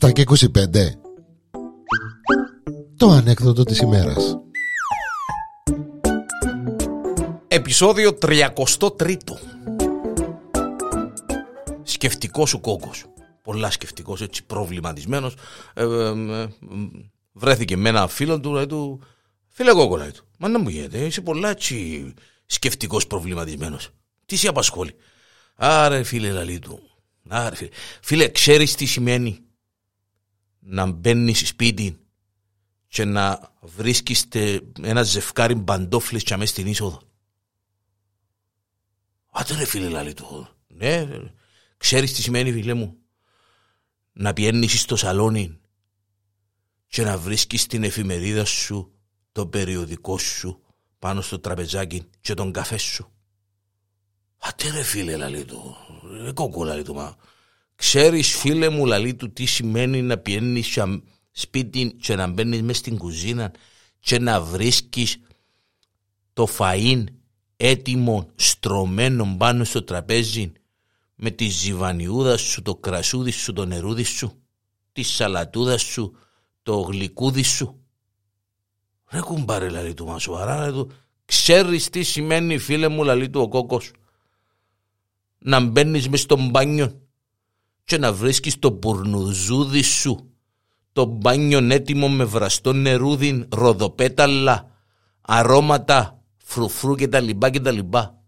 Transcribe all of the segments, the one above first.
7 και 25 Το ανέκδοτο της ημέρας. Επισόδιο 33 Σκεφτικός σου κόκκος Πολλά σκεφτικός έτσι προβληματισμένος. Ε, ε, ε, Βρέθηκε με ένα φίλο του λέει του Φίλε κόκκο λέει του Μα να μου γίνεται είσαι πολλά έτσι σκεφτικός προβληματισμένος. Τι σε απασχόλει Άρε φίλε λαλή του Άρε φίλε Φίλε ξέρεις τι σημαίνει Να μπαίνει σπίτι και να βρίσκεις ένα ζευκάρι μπαντόφλες και αμέσως στην είσοδο; Άτε ρε φίλε λαλή του. Ναι, ξέρεις τι σημαίνει φίλε μου; Να πιένεις στο σαλόνι και να βρίσκεις την εφημερίδα σου, το περιοδικό σου πάνω στο τραπεζάκι και τον καφέ σου. Άτε ρε φίλε λαλή του. Ρε κόκκο λαλή του μα. Ξέρεις φίλε μου λαλή του τι σημαίνει να πιένεις σπίτι και να μπαίνεις μέσα στην κουζίνα και να βρίσκεις το φαΐν έτοιμο στρωμένο πάνω στο τραπέζι με τη ζυβανιούδα σου, το κρασούδι σου, το νερούδι σου, τη σαλατούδα σου, το γλυκούδι σου. Ρε κουμπάρε λαλή του μα σοβαρά λαλή του. Ξέρεις τι σημαίνει φίλε μου λαλή του ο κόκκος. Να μπαίνεις μες στο μπάνιο και να βρίσκεις το μπουρνουζούδι σου το μπάνιο έτοιμο με βραστό νερούδι, ροδοπέταλα, αρώματα, φρουφρού και τα λοιπά και τα λοιπά.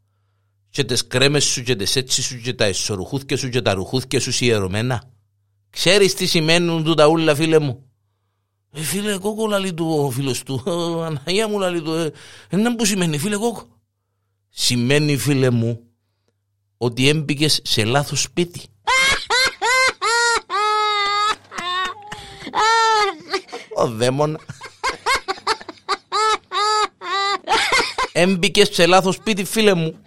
Και τις κρέμες σου και τις έτσι σου και τα εσωρουχούθια σου και τα ρουχούθια σου σιερωμένα. Ξέρεις τι σημαίνουν του τα ούλα φίλε μου; Ε, φίλε κόκο λαλεί του ο φίλος του. Ε, Αναγία μου λαλεί του. Ε, ε, που σημαίνει φίλε κόκο; Σημαίνει φίλε μου ότι έμπηκες σε λάθος σπίτι. Ο δαίμονα. Έμπηκες σε λάθος σπίτι φίλε μου.